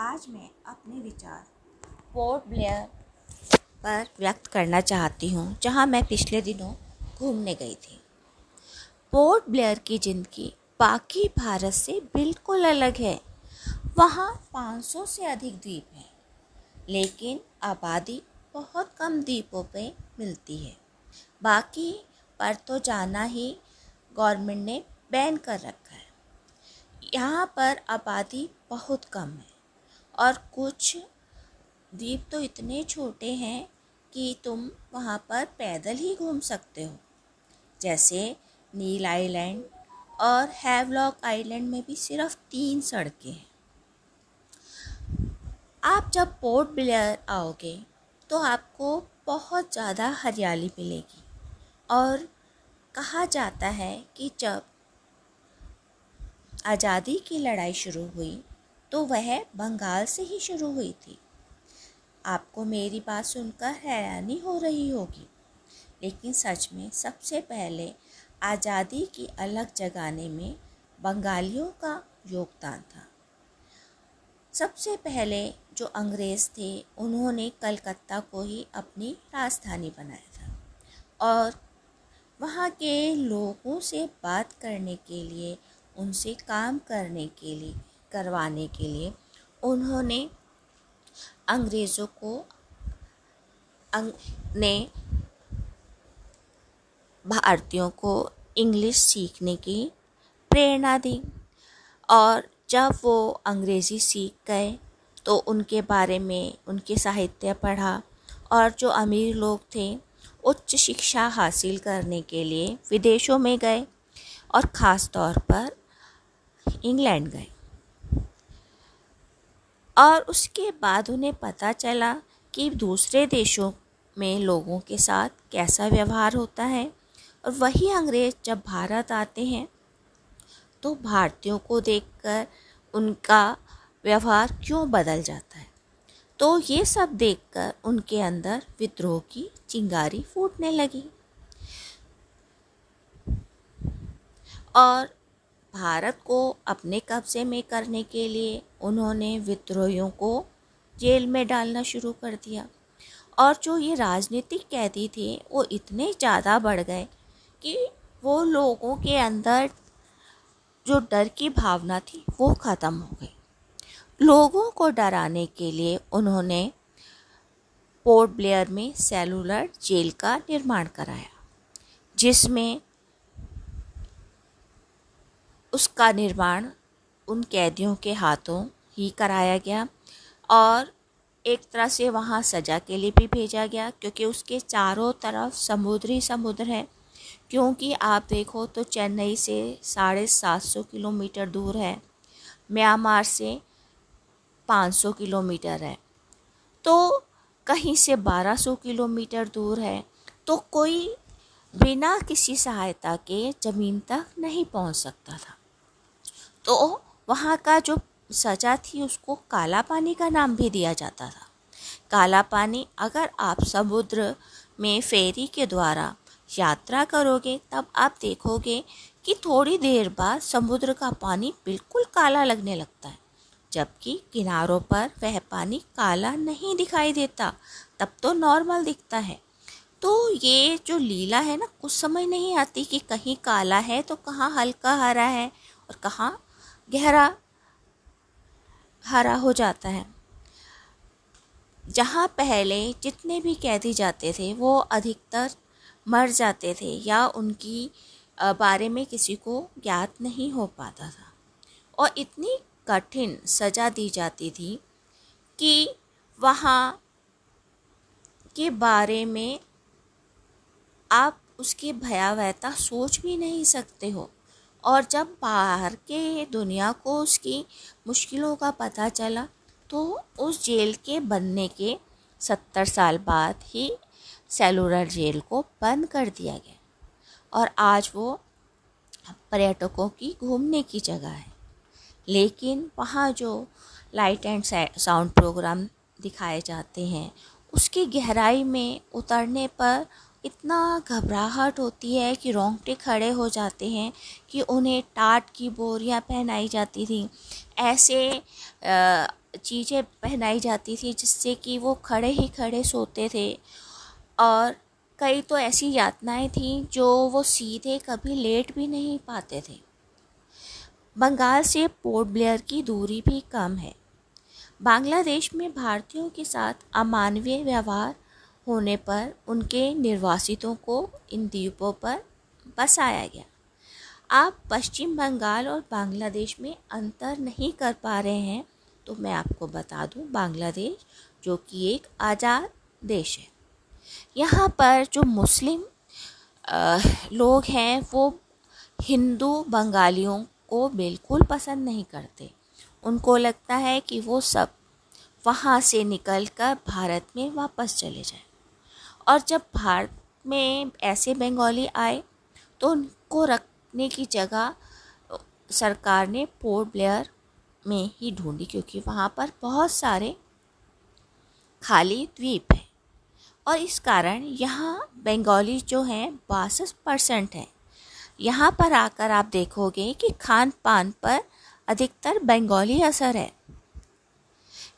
आज मैं अपने विचार पोर्ट ब्लेयर पर व्यक्त करना चाहती हूँ जहाँ मैं पिछले दिनों घूमने गई थी। पोर्ट ब्लेयर की ज़िंदगी बाकी भारत से बिल्कुल अलग है। वहाँ 500 से अधिक द्वीप हैं लेकिन आबादी बहुत कम द्वीपों पे मिलती है। बाकी पर तो जाना ही गवर्नमेंट ने बैन कर रखा है। यहाँ पर आबादी बहुत कम है। और कुछ द्वीप तो इतने छोटे हैं कि तुम वहाँ पर पैदल ही घूम सकते हो। जैसे नील आइलैंड और हैवलॉक आइलैंड में भी सिर्फ़ तीन सड़कें हैं। आप जब पोर्ट ब्लेयर आओगे तो आपको बहुत ज़्यादा हरियाली मिलेगी और कहा जाता है कि जब आज़ादी की लड़ाई शुरू हुई तो वह बंगाल से ही शुरू हुई थी। आपको मेरी बात सुनकर हैरानी हो रही होगी, लेकिन सच में सबसे पहले आज़ादी की अलग जगाने में बंगालियों का योगदान था। सबसे पहले जो अंग्रेज़ थे, उन्होंने कलकत्ता को ही अपनी राजधानी बनाया था और वहाँ के लोगों से बात करने के लिए, उनसे काम करने के लिए करवाने के लिए उन्होंने अंग्रेज़ों को अंग, ने भारतीयों को इंग्लिश सीखने की प्रेरणा दी। और जब वो अंग्रेज़ी सीख गए तो उनके बारे में उनके साहित्य पढ़ा और जो अमीर लोग थे उच्च शिक्षा हासिल करने के लिए विदेशों में गए और ख़ास तौर पर इंग्लैंड गए। और उसके बाद उन्हें पता चला कि दूसरे देशों में लोगों के साथ कैसा व्यवहार होता है। और वही अंग्रेज़ जब भारत आते हैं तो भारतीयों को देखकर उनका व्यवहार क्यों बदल जाता है? तो ये सब देखकर उनके अंदर विद्रोह की चिंगारी फूटने लगी। और भारत को अपने कब्ज़े में करने के लिए उन्होंने विद्रोहियों को जेल में डालना शुरू कर दिया। और जो ये राजनीतिक कैदी थे, वो इतने ज़्यादा बढ़ गए कि वो लोगों के अंदर जो डर की भावना थी, वो ख़त्म हो गई। लोगों को डराने के लिए उन्होंने पोर्ट ब्लेयर में सेलुलर जेल का निर्माण कराया, जिसमें उसका निर्माण उन कैदियों के हाथों ही कराया गया और एक तरह से वहाँ सज़ा के लिए भी भेजा गया, क्योंकि उसके चारों तरफ़ समुद्री समुद्र है। क्योंकि आप देखो तो चेन्नई से साढ़े सात सौ किलोमीटर दूर है, म्यांमार से 500 किलोमीटर है। तो कहीं से बारह सौ किलोमीटर दूर है तो कोई बिना किसी सहायता के ज़मीन तक नहीं पहुँच सकता था। तो वहाँ का जो सजा थी, उसको काला पानी का नाम भी दिया जाता था। काला पानी अगर आप समुद्र में फेरी के द्वारा यात्रा करोगे, तब आप देखोगे कि थोड़ी देर बाद समुद्र का पानी बिल्कुल काला लगने लगता है। जबकि किनारों पर वह पानी काला नहीं दिखाई देता, तब तो नॉर्मल दिखता है। तो ये जो लीला है ना, कुछ समझ नहीं आती कि कहीं काला है तो कहाँ हल्का हरा है और कहाँ गहरा हरा हो जाता है। जहाँ पहले जितने भी कैदी जाते थे, वो अधिकतर मर जाते थे या उनकी बारे में किसी को ज्ञात नहीं हो पाता था। और इतनी कठिन सज़ा दी जाती थी कि वहाँ के बारे में आप उसकी भयावहता सोच भी नहीं सकते हो। और जब बाहर के दुनिया को उसकी मुश्किलों का पता चला तो उस जेल के बनने के सत्तर साल बाद ही सेलुलर जेल को बंद कर दिया गया। और आज वो पर्यटकों की घूमने की जगह है। लेकिन वहाँ जो लाइट एंड साउंड प्रोग्राम दिखाए जाते हैं, उसकी गहराई में उतरने पर इतना घबराहट होती है कि रोंगटे खड़े हो जाते हैं कि उन्हें टाट की बोरियाँ पहनाई जाती थी। ऐसे चीज़ें पहनाई जाती थी जिससे कि वो खड़े ही खड़े सोते थे। और कई तो ऐसी यातनाएँ थीं जो वो सीधे कभी लेट भी नहीं पाते थे। बंगाल से पोर्ट ब्लेयर की दूरी भी कम है। बांग्लादेश में भारतीयों के साथ अमानवीय व्यवहार होने पर उनके निर्वासितों को इन द्वीपों पर बसाया गया। आप पश्चिम बंगाल और बांग्लादेश में अंतर नहीं कर पा रहे हैं तो मैं आपको बता दूँ, बांग्लादेश जो कि एक आज़ाद देश है। यहाँ पर जो मुस्लिम लोग हैं, वो हिंदू बंगालियों को बिल्कुल पसंद नहीं करते। उनको लगता है कि वो सब वहाँ से निकलकर भारत में वापस चले जाएँ। और जब भारत में ऐसे बंगाली आए तो उनको रखने की जगह सरकार ने पोर्ट ब्लेयर में ही ढूंढी, क्योंकि वहाँ पर बहुत सारे खाली द्वीप हैं। और इस कारण यहाँ बंगाली जो हैं, बासठ परसेंट हैं। यहाँ पर आकर आप देखोगे कि खान पान पर अधिकतर बंगाली असर है।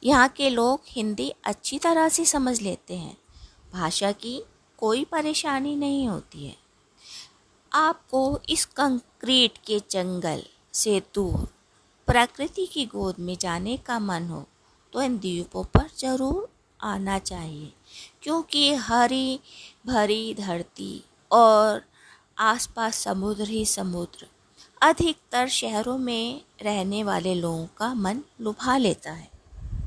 यहाँ के लोग हिंदी अच्छी तरह से समझ लेते हैं। भाषा की कोई परेशानी नहीं होती है। आपको इस कंक्रीट के जंगल से दूर, प्रकृति की गोद में जाने का मन हो तो इन द्वीपों पर ज़रूर आना चाहिए, क्योंकि हरी भरी धरती और आसपास समुद्र ही समुद्र, अधिकतर शहरों में रहने वाले लोगों का मन लुभा लेता है।